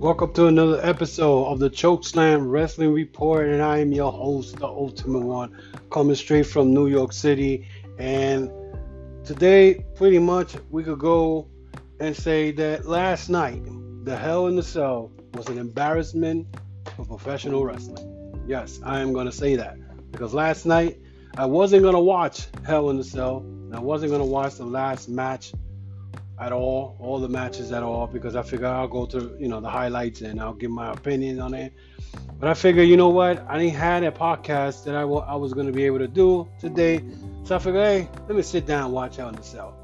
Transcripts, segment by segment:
Welcome to another episode of the Chokeslam Wrestling Report, and I am your host, the Ultimate One, coming straight from New York City. And today, pretty much, we could go and say that last night, the Hell in the Cell was an embarrassment for professional wrestling. Yes, I am going to say that because last night I wasn't going to watch Hell in the Cell. I wasn't going to watch the last match at all, all the matches at all, because I figure I'll go to you know the highlights and I'll give my opinion on it. But I figure, you know what, I didn't had a podcast that I, w- I was to be able to do today, so I figured, hey, let me sit down and watch Hell in the Cell.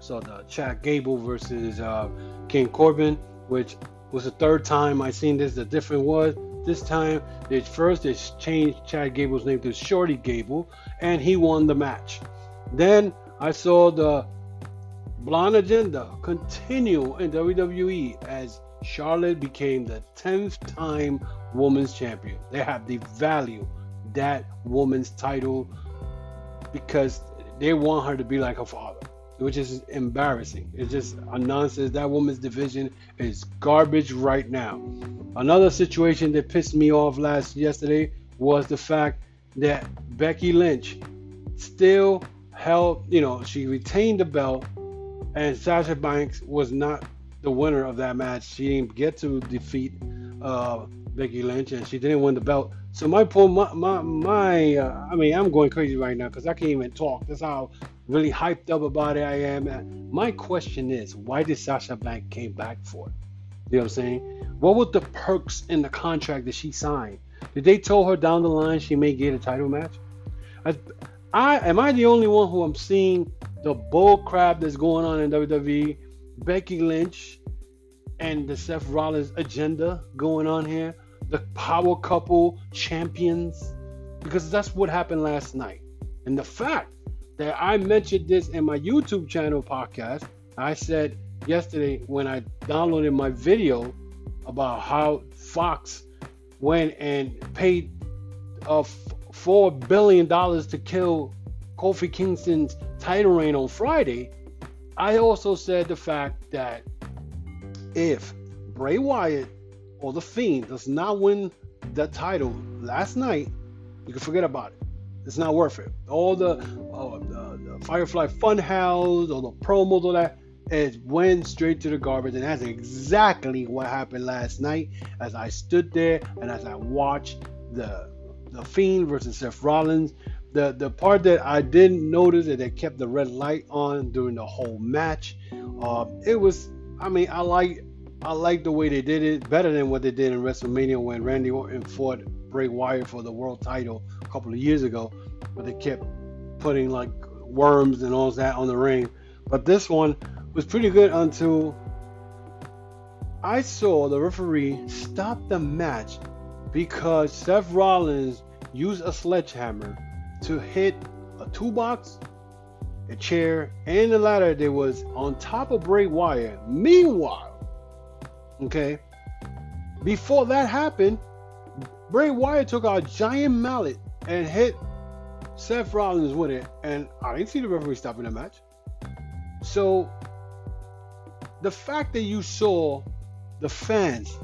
So the Chad Gable versus uh, King Corbin, which was the third time I seen this. The different was this time they first they changed Chad Gable's name to Shorty Gable, and he won the match. Then I saw the Blonde Agenda continue in WWE as Charlotte became the 10th time women's champion. They have the value that woman's title because they want her to be like her father, which is embarrassing. It's just a nonsense. That woman's division is garbage right now. Another situation that pissed me off last yesterday was the fact that Becky Lynch still held, you know, she retained the belt and Sasha Banks was not the winner of that match. She didn't get to defeat uh, Becky Lynch, and she didn't win the belt. So my point, my my, my uh, I mean, I'm going crazy right now because I can't even talk. That's how really hyped up about it I am. My question is, why did Sasha Banks came back for it? You know what I'm saying? What were the perks in the contract that she signed? Did they tell her down the line she may get a title match? I, I am I the only one who I'm seeing the bull crap that's going on in WWE, Becky Lynch and the Seth Rollins agenda going on here, the power couple champions, because that's what happened last night. And the fact that I mentioned this in my YouTube channel podcast, I said yesterday when I downloaded my video about how Fox went and paid uh, four billion dollars to kill Kofi Kingston's title reign on Friday, I also said the fact that if Bray Wyatt or The Fiend does not win the title last night, you can forget about it. It's not worth it. All the, uh, the, the Firefly Funhouse, all the promos, all that, it went straight to the garbage. And that's exactly what happened last night as I stood there and as I watched the the Fiend versus Seth Rollins the the part that I didn't notice that they kept the red light on during the whole match. Uh, it was, I mean, I like I like the way they did it better than what they did in WrestleMania when Randy Orton fought Bray Wyatt for the world title a couple of years ago, but they kept putting like worms and all that on the ring. But this one was pretty good until I saw the referee stop the match because Seth Rollins used a sledgehammer to hit a toolbox, a chair, and a ladder that was on top of Bray Wyatt. Meanwhile, okay, before that happened, Bray Wyatt took a giant mallet and hit Seth Rollins with it, and I didn't see the referee stopping the match. So, the fact that you saw the fans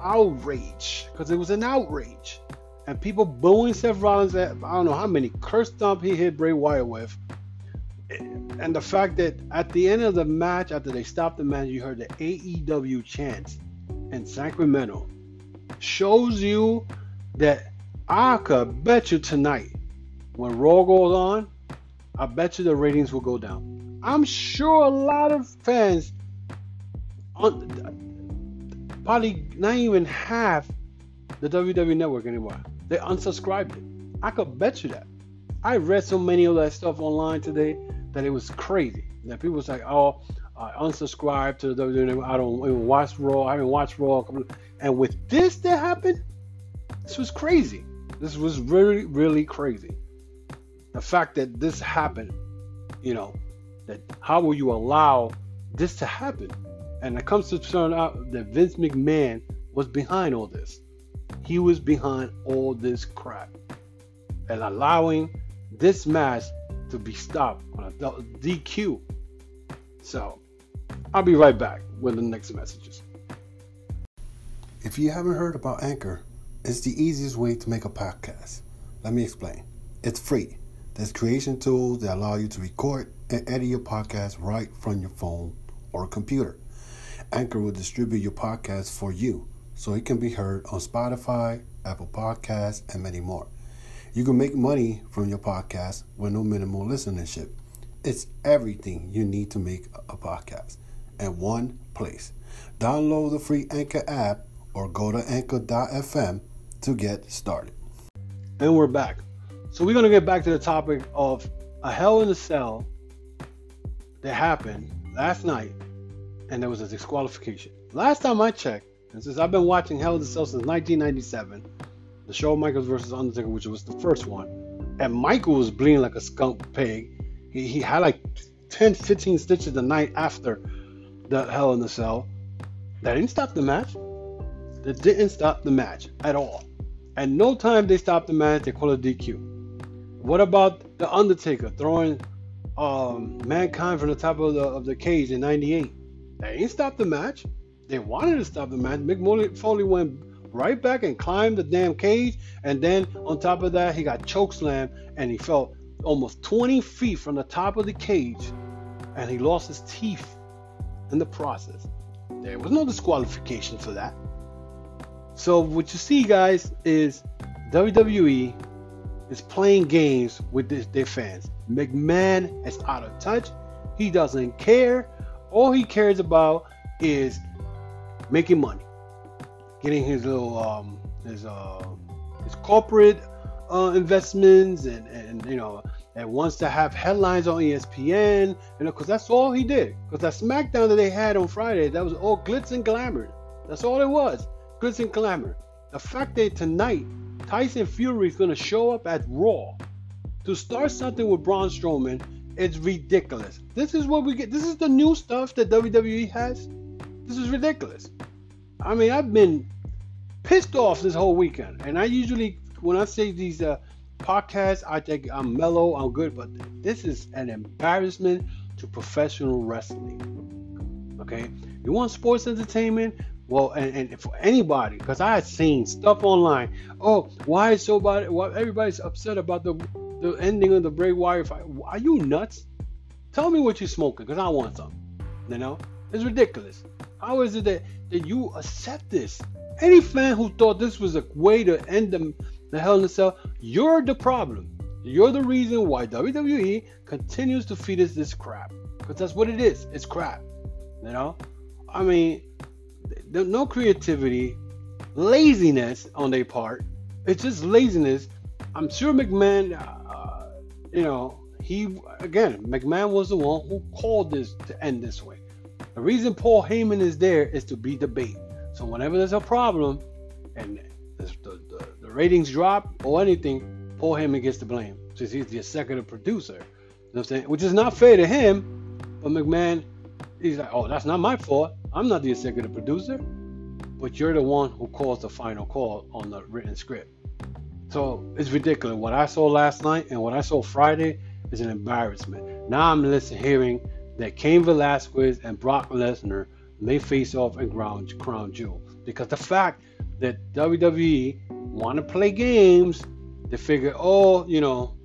outrage, because it was an outrage, and people booing Seth Rollins at I don't know how many Curb Stomp he hit Bray Wyatt with. And the fact that at the end of the match, after they stopped the match, you heard the AEW chants in Sacramento shows you that I could bet you tonight when Raw goes on, I bet you the ratings will go down. I'm sure a lot of fans, probably not even half the WWE network anymore. They unsubscribed it. I could bet you that. I read so many of that stuff online today that it was crazy. That people was like, "Oh, I unsubscribed to the WWE. I don't even watch Raw. I haven't watched Raw." And with this that happened, this was crazy. This was really, really crazy. The fact that this happened, you know, that how will you allow this to happen? And it comes to turn out that Vince McMahon was behind all this he was behind all this crap and allowing this match to be stopped on a DQ. So I'll be right back with the next messages. If you haven't heard about Anchor, it's the easiest way to make a podcast. Let me explain. It's free. There's creation tools that allow you to record and edit your podcast right from your phone or computer. Anchor will distribute your podcast for you so it can be heard on Spotify, Apple Podcasts, and many more. You can make money from your podcast with no minimal listenership. It's everything you need to make a podcast in one place. Download the free Anchor app or go to anchor.fm to get started. And we're back. So we're going to get back to the topic of a hell in a cell that happened last night and there was a disqualification. Last time I checked, and since I've been watching Hell in a Cell since 1997, the Shawn Michaels versus Undertaker, which was the first one, and Michael was bleeding like a skunk pig. He, he had like 10, 15 stitches the night after the Hell in the Cell. That didn't stop the match. That didn't stop the match at all. At no time they stopped the match. They call it DQ. What about the Undertaker throwing um, Mankind from the top of the of the cage in '98? They ain't stopped the match. They wanted to stop the match. Mick Foley went right back and climbed the damn cage. And then on top of that, he got chokeslammed and he fell almost 20 feet from the top of the cage and he lost his teeth in the process. There was no disqualification for that. So what you see, guys, is WWE is playing games with their fans. McMahon is out of touch. He doesn't care. All he cares about is making money getting his little um, his uh, his corporate uh, investments and and you know and wants to have headlines on ESPN, know, because that's all he did. Because that SmackDown that they had on Friday, that was all glitz and glamour. That's all it was, glitz and glamour. The fact that tonight Tyson Fury is going to show up at Raw to start something with Braun Strowman, it's ridiculous. This is what we get. This is the new stuff that WWE has. This is ridiculous. I mean, I've been pissed off this whole weekend, and I usually, when I say these uh, podcasts, I think I'm mellow, I'm good, but this is an embarrassment to professional wrestling. Okay, you want sports entertainment? Well, and, and for anybody, because I had seen stuff online. Oh, why is so bad? Why everybody's upset about the the ending of the Bray Wyatt fight? Are you nuts? Tell me what you're smoking, because I want some. You know, it's ridiculous. How is it that that you accept this. Any fan who thought this was a way to end the, the Hell in a Cell, you're the problem. You're the reason why WWE continues to feed us this crap. Because that's what it is. It's crap. You know? I mean, no creativity, laziness on their part. It's just laziness. I'm sure McMahon, uh, you know, he, again, McMahon was the one who called this to end this way. The reason Paul Heyman is there is to be bait. So whenever there's a problem and the, the, the ratings drop or anything, Paul Heyman gets the blame since he's the executive producer. You know what I'm saying? Which is not fair to him, but McMahon, he's like, oh, that's not my fault. I'm not the executive producer, but you're the one who calls the final call on the written script. So it's ridiculous. What I saw last night and what I saw Friday is an embarrassment. Now I'm listening, hearing that Cain Velasquez and Brock Lesnar may face off in Crown, Crown Jewel. Because the fact that WWE want to play games, they figure, oh, you know,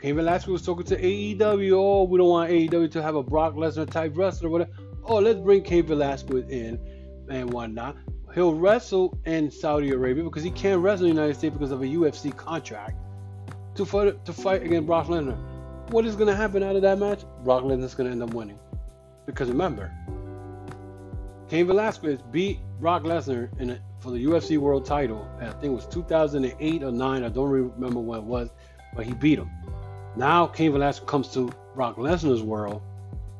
Cain Velasquez was talking to AEW. Oh, we don't want AEW to have a Brock Lesnar type wrestler. Whatever. Oh, let's bring Cain Velasquez in and whatnot. He'll wrestle in Saudi Arabia because he can't wrestle in the United States because of a UFC contract to fight to fight against Brock Lesnar what is going to happen out of that match? Brock Lesnar's going to end up winning. Because remember, Cain Velasquez beat Brock Lesnar in a, for the UFC World Title. I think it was 2008 or 9. I don't remember what it was, but he beat him. Now Cain Velasquez comes to Brock Lesnar's world.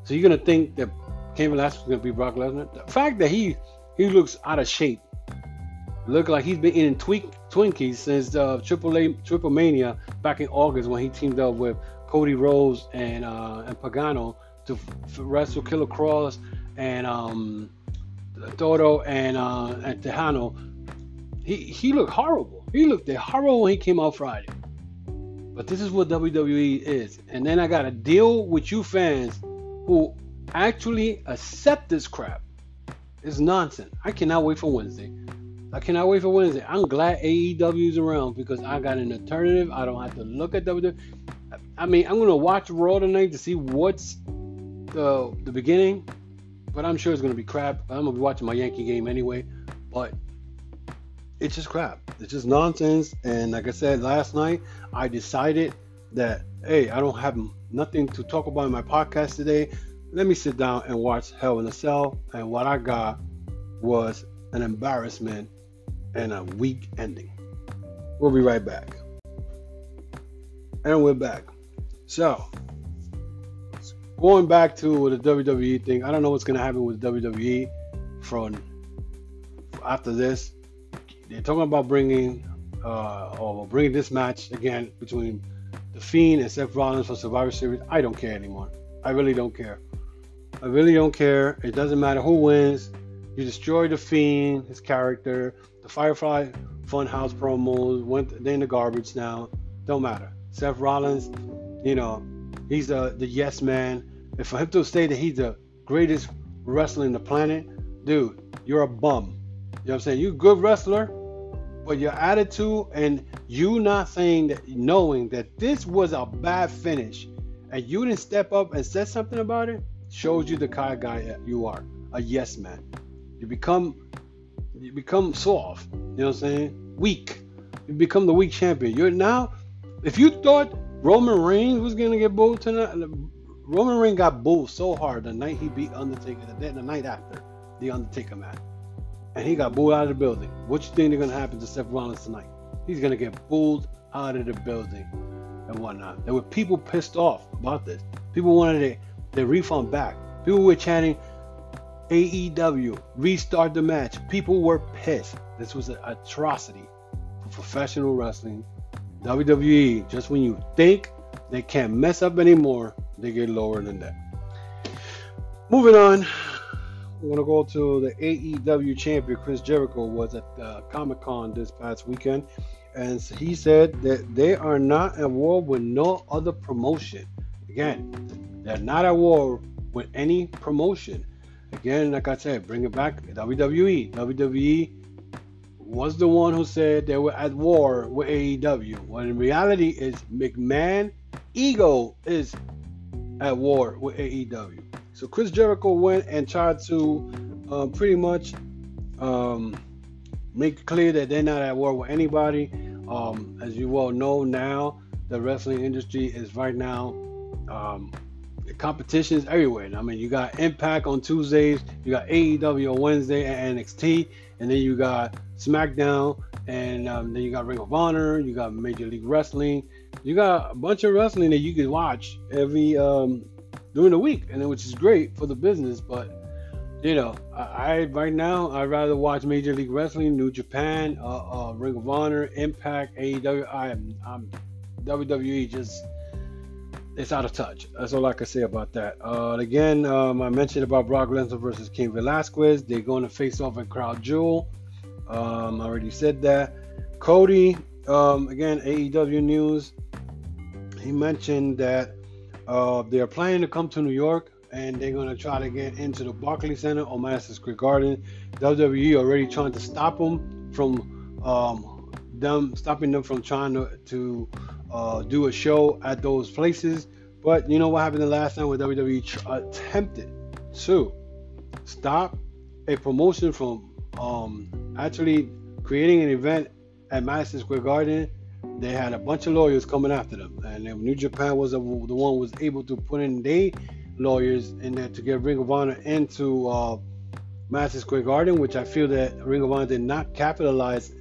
So you're gonna think that Cain Velasquez is gonna be Brock Lesnar? The fact that he he looks out of shape, look like he's been eating tweak, Twinkies since uh, Triple A Triple Mania back in August when he teamed up with Cody Rhodes and uh, and Pagano to f- wrestle Killer Kross and um, Toto and uh, and Texano. He he looked horrible. He looked horrible when he came out Friday. But this is what WWE is. And then I got to deal with you fans who actually accept this crap. It's nonsense. I cannot wait for Wednesday. I cannot wait for Wednesday. I'm glad AEW is around because I got an alternative. I don't have to look at WWE. I mean, I'm gonna watch Raw tonight to see what's the the beginning, but I'm sure it's gonna be crap. I'm gonna be watching my Yankee game anyway, but it's just crap. It's just nonsense. And like I said last night, I decided that hey, I don't have nothing to talk about in my podcast today. Let me sit down and watch Hell in a Cell. And what I got was an embarrassment and a weak ending. We'll be right back. And we're back. So, going back to the WWE thing, I don't know what's going to happen with WWE from after this. They're talking about bringing uh, or bringing this match again between the Fiend and Seth Rollins for Survivor Series. I don't care anymore. I really don't care. I really don't care. It doesn't matter who wins. You destroy the Fiend, his character. The Firefly Funhouse promos went they in the garbage now. Don't matter. Seth Rollins, you know, he's the the yes man. And for him to say that he's the greatest wrestler in the planet, dude, you're a bum. You know what I'm saying? You're a good wrestler, but your attitude and you not saying that knowing that this was a bad finish and you didn't step up and said something about it shows you the kind of guy you are a yes man you become you become soft you know what i'm saying weak you become the weak champion you're now if you thought roman reigns was gonna get booed tonight roman reigns got booed so hard the night he beat undertaker the, the night after the undertaker match and he got booed out of the building what you think they're gonna happen to seth rollins tonight he's gonna get booed out of the building and whatnot. There were people pissed off about this. People wanted their, their refund back. People were chanting AEW, restart the match. People were pissed. This was an atrocity for professional wrestling. WWE, just when you think they can't mess up anymore, they get lower than that. Moving on, we're gonna go to the AEW champion Chris Jericho was at uh, Comic Con this past weekend, and he said that they are not at war with no other promotion. Again, they're not at war with any promotion. Again, like I said, bring it back WWE. WWE was the one who said they were at war with AEW. When in reality, is McMahon ego is at war with AEW. So Chris Jericho went and tried to uh, pretty much um, make clear that they're not at war with anybody. Um, as you well know now, the wrestling industry is right now um, the competition is everywhere. I mean, you got Impact on Tuesdays, you got AEW on Wednesday and NXT, and then you got SmackDown, and um, then you got Ring of Honor, you got Major League Wrestling, you got a bunch of wrestling that you can watch every um, during the week, and then, which is great for the business. But you know, I, I right now I'd rather watch Major League Wrestling, New Japan, uh, uh, Ring of Honor, Impact, AEW. I am I'm WWE just it's out of touch. That's all I can say about that. Uh, again, um, I mentioned about Brock Lesnar versus Cain Velasquez. They're going to face off at Crown Jewel. Um, I already said that. Cody, um, again, AEW news. He mentioned that uh, they're planning to come to New York and they're going to try to get into the Barclays Center or Madison Square Garden. WWE already trying to stop them from um, them stopping them from trying to, to uh, do a show at those places. But you know what happened the last time when WWE tr- attempted to stop a promotion from um, actually creating an event at Madison Square Garden they had a bunch of lawyers coming after them, and New Japan was a, the one was able to put in their lawyers in there to get Ring of Honor into uh, Madison Square Garden, which I feel that Ring of Honor did not capitalize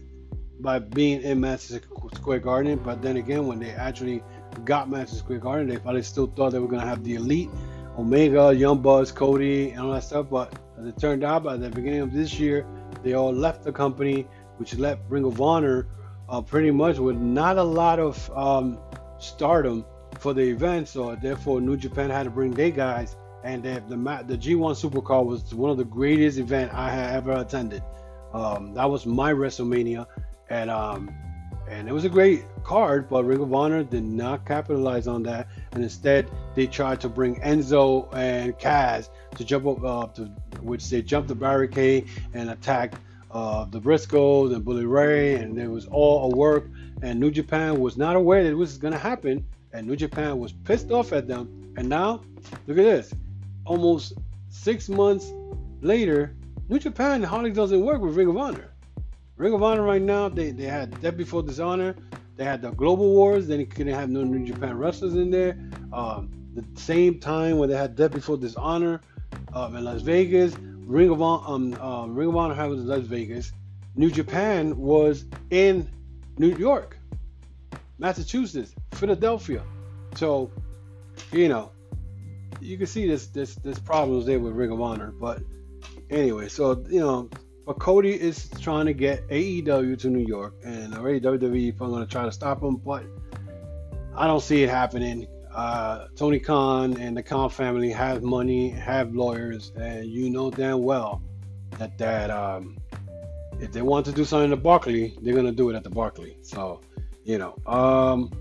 by being in Madison Square Garden. But then again, when they actually got Madison Square Garden, they probably still thought they were to have the elite, Omega, Young Bucks, Cody, and all that stuff. But as it turned out, by the beginning of this year, they all left the company, which left Ring of Honor uh, pretty much with not a lot of um, stardom for the event. So therefore, New Japan had to bring their guys, and they, the the G1 Supercard was one of the greatest event I have ever attended. Um, that was my WrestleMania, and um, and it was a great card, but Ring of Honor did not capitalize on that, and instead they tried to bring Enzo and Cass to jump up uh, to which they jumped the barricade and attacked uh, the Briscoes and Bully Ray, and it was all a work. And New Japan was not aware that this was going to happen, and New Japan was pissed off at them. And now, look at this. Almost six months later, New Japan hardly doesn't work with Ring of Honor. Ring of Honor right now, they, they had Death Before Dishonor, they had the Global Wars, then they couldn't have no New Japan wrestlers in there. Um, the same time when they had Death Before Dishonor um, in Las Vegas, Ring of Honor, um, um, Ring of Honor was in Las Vegas. New Japan was in New York, Massachusetts, Philadelphia. So, you know, you can see this this this problems there with Ring of Honor. But anyway, so you know, but Cody is trying to get AEW to New York, and already WWE is going to try to stop him, but I don't see it happening. Uh, Tony Khan and the Khan family have money, have lawyers, and you know damn well that that um, if they want to do something at Barclay, they're gonna do it at the Barclay. So, you know. Um,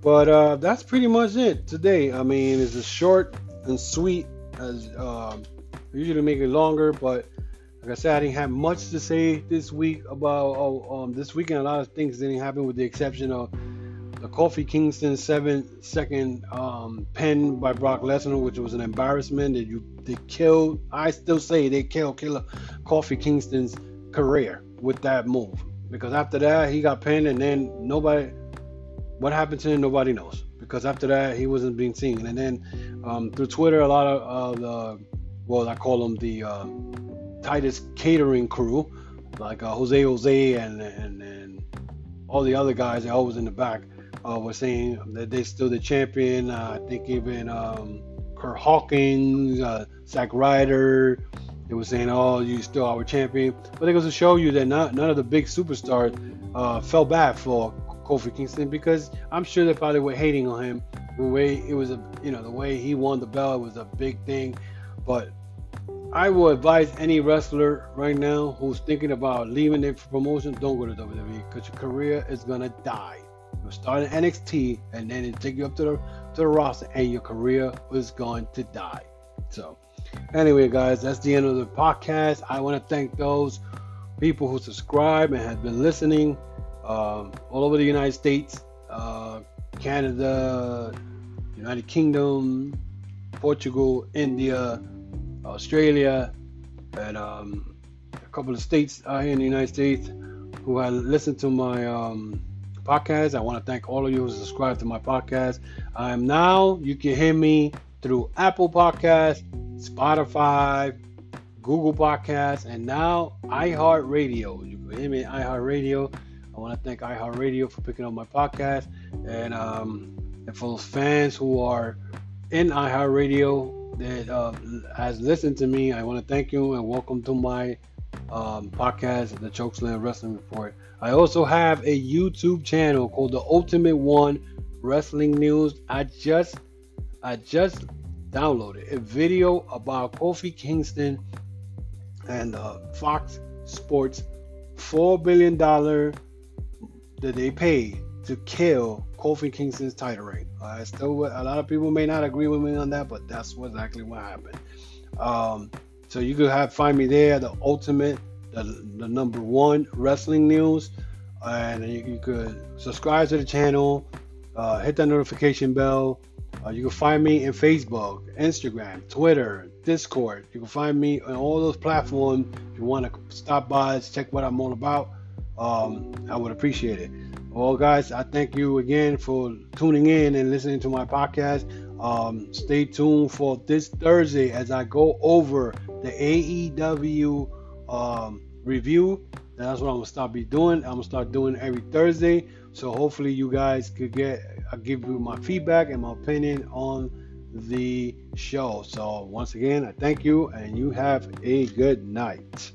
but uh, that's pretty much it today. I mean, it's as short and sweet as um, usually make it longer, but like I said, I didn't have much to say this week about oh, um, this weekend. A lot of things didn't happen, with the exception of the Kofi Kingston seven second um, pin by Brock Lesnar, which was an embarrassment. That you they killed. I still say they killed Killer Kofi Kingston's career with that move because after that he got pinned and then nobody. What happened to him? Nobody knows because after that he wasn't being seen. And then um, through Twitter, a lot of uh, the well, I call them the uh, Titus catering crew, like uh, Jose Jose and, and and all the other guys, they always in the back uh, was saying that they're still the champion. Uh, I think even um, Kurt Hawkins, uh, Zack Ryder, they were saying, "Oh, you still our champion." But it goes to show you that not, none of the big superstars uh, fell bad for Kofi Kingston because I'm sure they probably were hating on him. The way it was a, you know, the way he won the belt was a big thing. But I will advise any wrestler right now who's thinking about leaving their promotion, don't go to WWE because your career is gonna die. You'll start in NXT and then it take you up to the to the roster and your career is going to die. So anyway, guys, that's the end of the podcast. I want to thank those people who subscribe and have been listening um, all over the United States, uh, Canada, United Kingdom, Portugal, India, Australia, and um, a couple of states here in the United States who have listened to my um, podcast. I want to thank all of you who subscribe to my podcast. I am now, you can hear me through Apple Podcast, Spotify, Google Podcast, and now iHeartRadio. You can hear me at iHeartRadio. I want to thank iHeartRadio for picking up my podcast. And, um, and for those fans who are in iHeartRadio that uh, has listened to me, I want to thank you and welcome to my um, podcast, the Chokeslam Wrestling Report. I also have a YouTube channel called the Ultimate One Wrestling News. I just I just downloaded a video about Kofi Kingston and uh, Fox Sports four billion dollar that they paid to kill Kofi Kingston's title reign. I still a lot of people may not agree with me on that, but that's what exactly what happened. Um, so you could have find me there, the ultimate, the, the number one wrestling news, and you, you could subscribe to the channel, uh, hit that notification bell. Uh, you can find me in Facebook, Instagram, Twitter, Discord. You can find me on all those platforms. If you want to stop by, check what I'm all about. Um, I would appreciate it. Well, guys, I thank you again for tuning in and listening to my podcast. Um, stay tuned for this Thursday as I go over the AEW um, review. That's what I'm gonna start be doing. I'm gonna start doing every Thursday. So hopefully you guys could get I'll give you my feedback and my opinion on the show. So once again, I thank you and you have a good night.